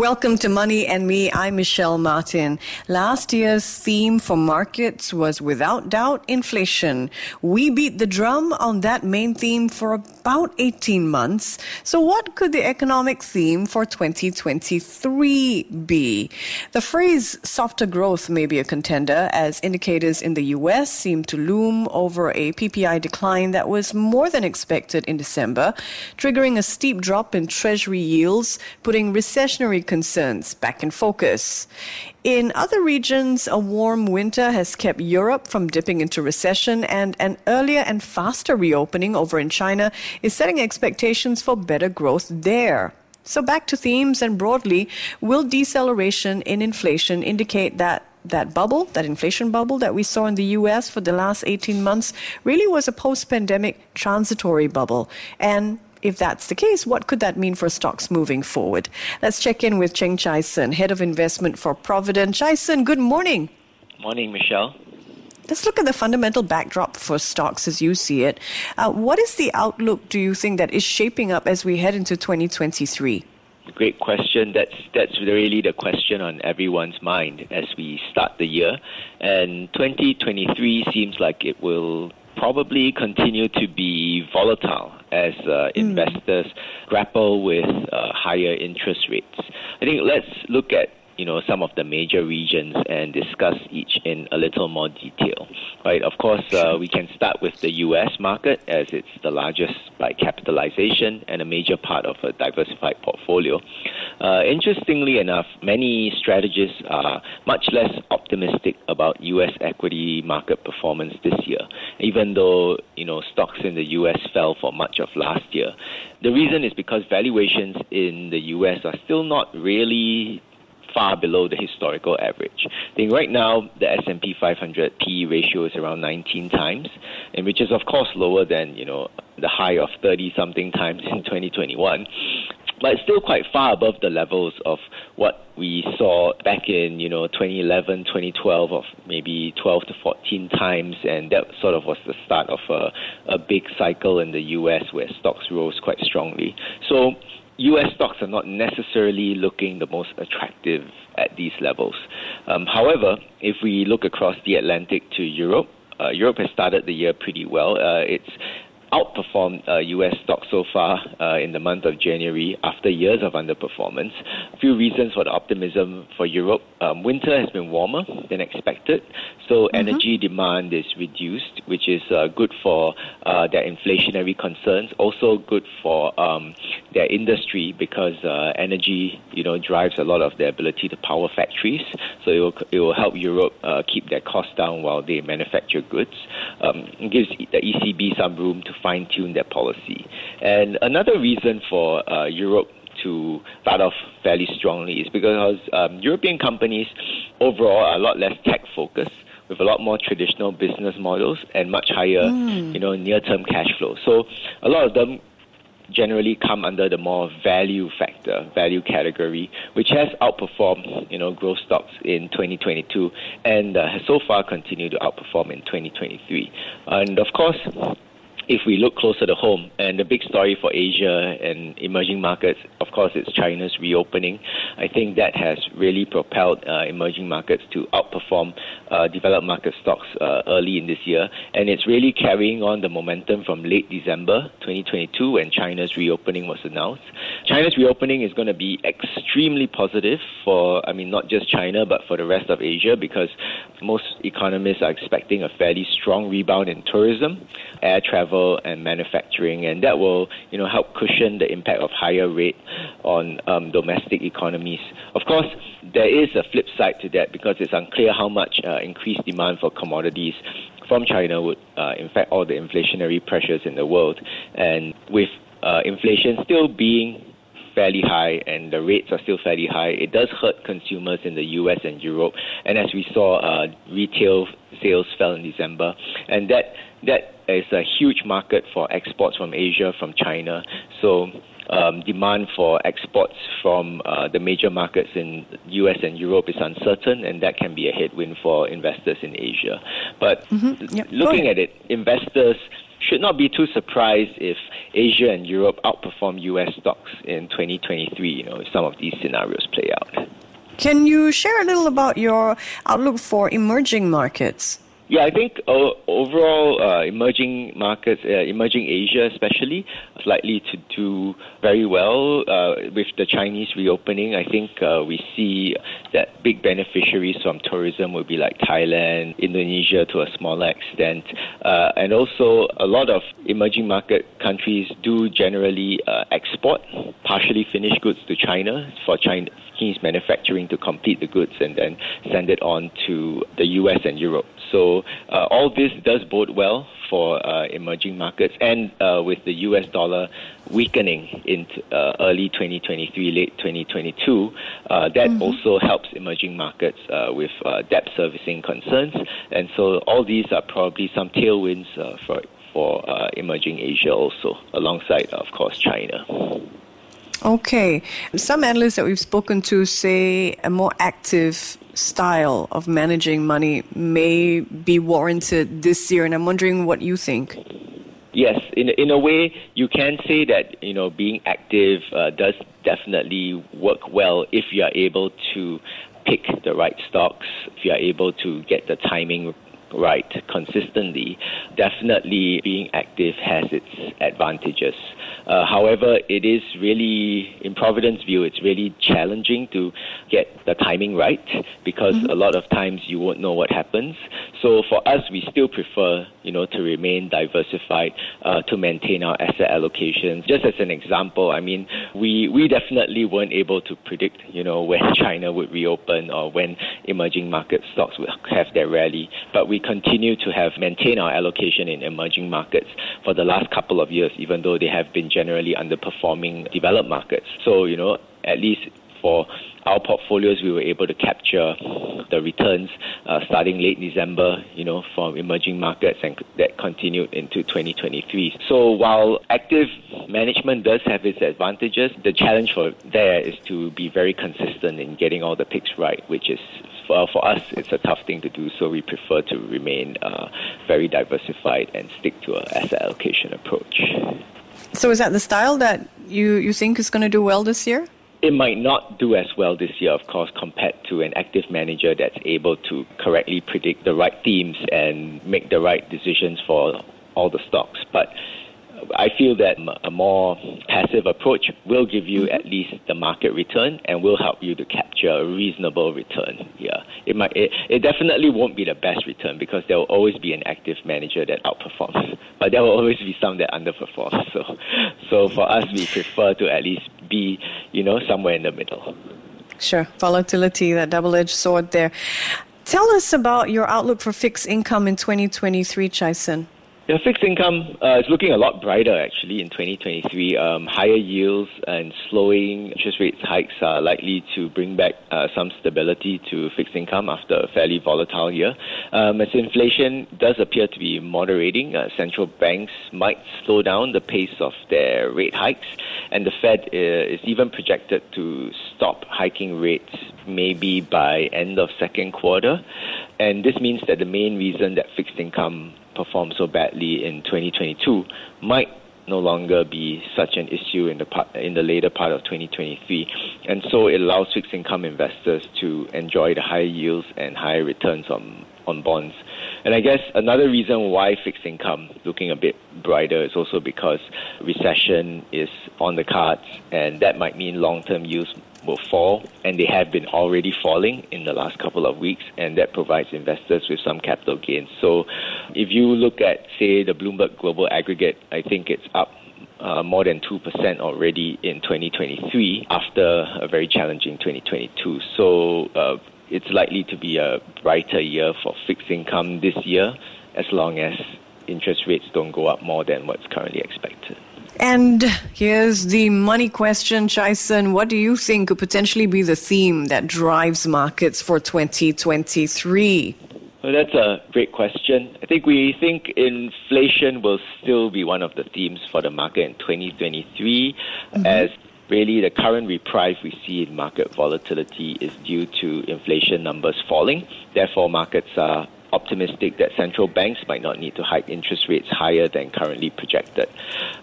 Welcome to Money and Me. I'm Michelle Martin. Last year's theme for markets was without doubt inflation. We beat the drum on that main theme for about 18 months. So what could the economic theme for 2023 be? The phrase softer growth may be a contender as indicators in the US seem to loom over a PPI decline that was more than expected in December, triggering a steep drop in treasury yields, putting recessionary concerns back in focus. In other regions, a warm winter has kept Europe from dipping into recession, and an earlier and faster reopening over in China is setting expectations for better growth there. So, back to themes and broadly, will deceleration in inflation indicate that that bubble, that inflation bubble that we saw in the US for the last 18 months, really was a post pandemic transitory bubble? And if that's the case, what could that mean for stocks moving forward? Let's check in with Cheng Chai Sun, Head of Investment for Providend. Chai Sun, good morning. Morning, Michelle. Let's look at the fundamental backdrop for stocks as you see it. Uh, what is the outlook, do you think, that is shaping up as we head into 2023? Great question. That's that's really the question on everyone's mind as we start the year. And 2023 seems like it will probably continue to be volatile as uh, mm. investors grapple with uh, higher interest rates. I think let's look at you know some of the major regions and discuss each in a little more detail. Right? Of course, uh, we can start with the U.S. market as it's the largest by capitalization and a major part of a diversified portfolio. Uh, interestingly enough, many strategists are much less optimistic about U.S. equity market performance this year, even though you know stocks in the U.S. fell for much of last year. The reason is because valuations in the U.S. are still not really far below the historical average. I think right now the S&P 500 PE ratio is around 19 times, and which is of course lower than you know the high of 30 something times in 2021 but it's still quite far above the levels of what we saw back in you know 2011 2012 of maybe 12 to 14 times and that sort of was the start of a, a big cycle in the US where stocks rose quite strongly so US stocks are not necessarily looking the most attractive at these levels. Um, however, if we look across the Atlantic to Europe, uh, Europe has started the year pretty well. Uh, it's outperformed uh, U.S. stocks so far uh, in the month of January after years of underperformance. A few reasons for the optimism for Europe. Um, winter has been warmer than expected, so mm-hmm. energy demand is reduced, which is uh, good for uh, their inflationary concerns. Also good for um, their industry because uh, energy, you know, drives a lot of their ability to power factories. So it will, it will help Europe uh, keep their costs down while they manufacture goods. Um, it gives the ECB some room to fine tune their policy. And another reason for uh, Europe to start off fairly strongly is because um, European companies overall are a lot less tech focused with a lot more traditional business models and much higher, mm. you know, near-term cash flow. So a lot of them generally come under the more value factor, value category, which has outperformed, you know, growth stocks in 2022 and uh, has so far continued to outperform in 2023. And of course, if we look closer to home, and the big story for Asia and emerging markets, of course, it's China's reopening. I think that has really propelled uh, emerging markets to outperform uh, developed market stocks uh, early in this year, and it's really carrying on the momentum from late December 2022 when China's reopening was announced. China's reopening is going to be extremely positive for, I mean, not just China, but for the rest of Asia because most economists are expecting a fairly strong rebound in tourism, air travel and manufacturing, and that will you know help cushion the impact of higher rate on um, domestic economies. Of course, there is a flip side to that because it's unclear how much uh, increased demand for commodities from China would uh, all the inflationary pressures in the world, and with uh, inflation still being fairly high and the rates are still fairly high, it does hurt consumers in the US and Europe. And as we saw, uh, retail sales fell in December, and that that is a huge market for exports from Asia, from China. So um, demand for exports from uh, the major markets in US and Europe is uncertain, and that can be a headwind for investors in Asia. But mm-hmm. yep. looking at it, investors should not be too surprised if Asia and Europe outperform US stocks in 2023, you know, if some of these scenarios play out. Can you share a little about your outlook for emerging markets? Yeah, I think uh, overall, uh, emerging markets, uh, emerging Asia especially, is likely to do very well uh, with the Chinese reopening. I think uh, we see that big beneficiaries from tourism will be like Thailand, Indonesia to a smaller extent, uh, and also a lot of emerging market countries do generally export partially finished goods to China for Chinese manufacturing to complete the goods and then send it on to the US and Europe. So uh, all this does bode well for uh, emerging markets, and uh, with the U.S. dollar weakening in uh, early 2023, late 2022, uh, that mm-hmm. also helps emerging markets uh, with debt servicing concerns, and so all these are probably some tailwinds for for emerging Asia also, alongside of course China. Okay. Some analysts that we've spoken to say a more active style of managing money may be warranted this year, and I'm wondering what you think. Yes, in in a way, you can say that you know being active uh, does definitely work well if you are able to pick the right stocks, if you are able to get the timing right consistently. Definitely, being active has its advantages. Uh, however, it is really, in Providend's view, it's really challenging to get the timing right because mm-hmm. a lot of times you won't know what happens. So for us, we still prefer, you know, to remain diversified, uh, to maintain our asset allocations. Just as an example, I mean, we we definitely weren't able to predict, you know, when China would reopen or when emerging market stocks would have their rally. But we continue to have maintained our allocation in emerging markets for the last couple of years, even though they have been generally underperforming developed markets. So, you know, at least for our portfolios, we were able to capture the returns uh, starting late December, you know, from emerging markets, and that continued into 2023. So while active management does have its advantages, the challenge for there is to be very consistent in getting all the picks right, which is for, for us, it's a tough thing to do. So we prefer to remain uh, very diversified and stick to an asset allocation approach. So is that the style that you, you think is going to do well this year? It might not do as well this year, of course, compared to an active manager that's able to correctly predict the right themes and make the right decisions for all the stocks. But I feel that a more passive approach will give you at mm-hmm. least the market return and will help you to capture a reasonable return. Yeah, it might. It, it definitely won't be the best return because there will always be an active manager that outperforms, but there will always be some that underperform. So, so for us, we prefer to at least be, you know, somewhere in the middle. Sure, volatility, that double-edged sword there. Tell us about your outlook for fixed income in 2023, Chai Sen. Yeah, fixed income uh, is looking a lot brighter actually in 2023. Um, higher yields and slowing interest rate hikes are likely to bring back uh, some stability to fixed income after a fairly volatile year. Um, as inflation does appear to be moderating, uh, central banks might slow down the pace of their rate hikes, and the Fed uh, is even projected to stop hiking rates maybe by end of second quarter. And this means that the main reason that fixed income performed so badly in 2022 might no longer be such an issue in the part, in the later part of 2023, and so it allows fixed income investors to enjoy the high yields and higher returns on on bonds. And I guess another reason why fixed income looking a bit brighter is also because recession is on the cards, and that might mean long-term yields will fall, and they have been already falling in the last couple of weeks, and that provides investors with some capital gains. So, if you look at, say, the Bloomberg Global Aggregate, I think it's up uh, more than 2% already in 2023 after a very challenging 2022. So, uh, it's likely to be a brighter year for fixed income this year as long as interest rates don't go up more than what's currently expected. And here's the money question, Chai Sen. What do you think could potentially be the theme that drives markets for 2023? Well, that's a great question. I think we think inflation will still be one of the themes for the market in 2023 mm-hmm. as really the current reprieve we see in market volatility is due to inflation numbers falling. Therefore, markets are optimistic that central banks might not need to hike interest rates higher than currently projected.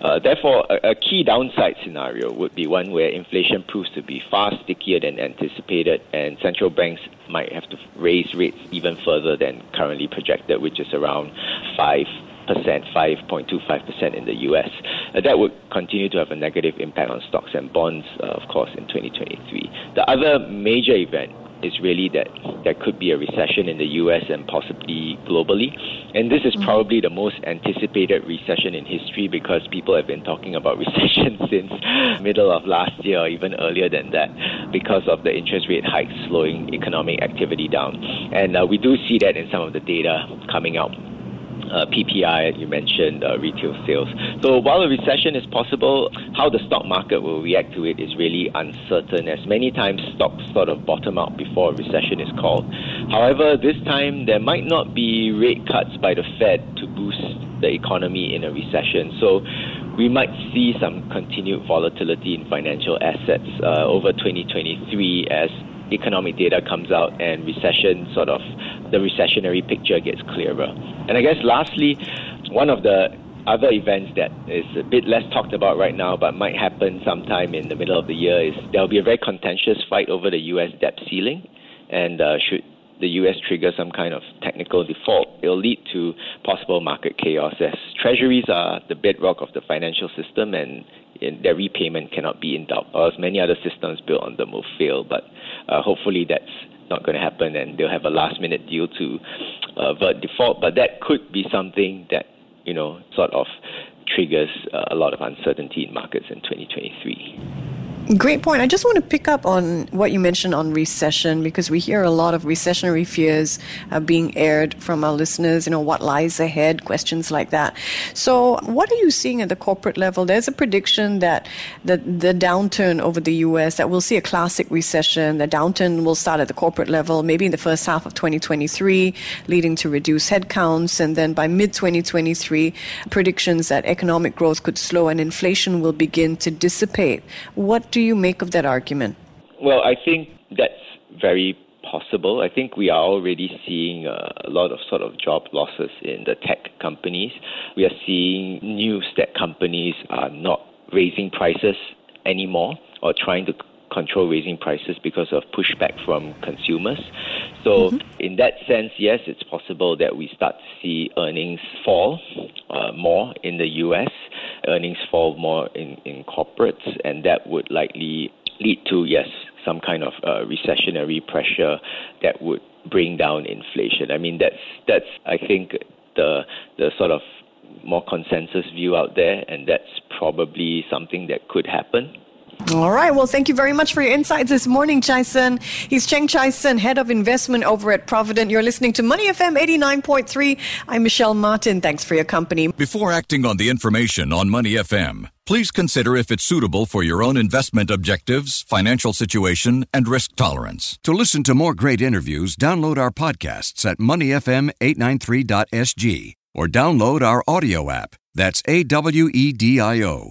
Uh, therefore, a, a, key downside scenario would be one where inflation proves to be far stickier than anticipated, and central banks might have to raise rates even further than currently projected, which is around 5 percent, 5.25% in the US. Uh, that would continue to have a negative impact on stocks and bonds, uh, of course, in 2023. The other major event is really that there could be a recession in the US and possibly globally. And this is mm-hmm. probably the most anticipated recession in history because people have been talking about recession since middle of last year or even earlier than that because of the interest rate hikes slowing economic activity down. And uh, we do see that in some of the data coming out uh, PPI, you mentioned uh, retail sales. So while a recession is possible, how the stock market will react to it is really uncertain, as many times stocks sort of bottom out before a recession is called. However, this time there might not be rate cuts by the Fed to boost the economy in a recession. So we might see some continued volatility in financial assets uh, over 2023 as economic data comes out and recession sort of the recessionary picture gets clearer. And I guess lastly, one of the other events that is a bit less talked about right now but might happen sometime in the middle of the year is there'll be a very contentious fight over the US debt ceiling and uh, should the US trigger some kind of technical default, it'll lead to possible market chaos as treasuries are the bedrock of the financial system and their repayment cannot be in doubt, or as many other systems built on them will fail. But uh, hopefully that's not going to happen and they'll have a last minute deal to uh, avert default. But that could be something that, you know, sort of triggers uh, a lot of uncertainty in markets in 2023. Great point. I just want to pick up on what you mentioned on recession because we hear a lot of recessionary fears uh, being aired from our listeners. You know, what lies ahead, questions like that. So, what are you seeing at the corporate level? There's a prediction that the, the downturn over the U.S., that we'll see a classic recession. The downturn will start at the corporate level, maybe in the first half of 2023, leading to reduced headcounts. And then by mid 2023, predictions that economic growth could slow and inflation will begin to dissipate. What do you make of that argument? Well, I think that's very possible. I think we are already seeing uh, a lot of sort of job losses in the tech companies. We are seeing news that companies are not raising prices anymore or trying to control raising prices because of pushback from consumers. So, mm-hmm. in that sense, yes, it's possible that we start to see earnings fall uh, more in the US, earnings fall more in, in corporates, and that would likely lead to, yes, some kind of uh, recessionary pressure that would bring down inflation. I mean, that's, that's I think, the, the sort of more consensus view out there, and that's probably something that could happen. All right. Well, thank you very much for your insights this morning, Chai-Sun. He's Cheng Chai-Sun, Head of Investment over at Providend. You're listening to Money FM 89.3. I'm Michelle Martin. Thanks for your company. Before acting on the information on Money FM, please consider if it's suitable for your own investment objectives, financial situation, and risk tolerance. To listen to more great interviews, download our podcasts at moneyfm893.sg or download our audio app. That's A W E D I O.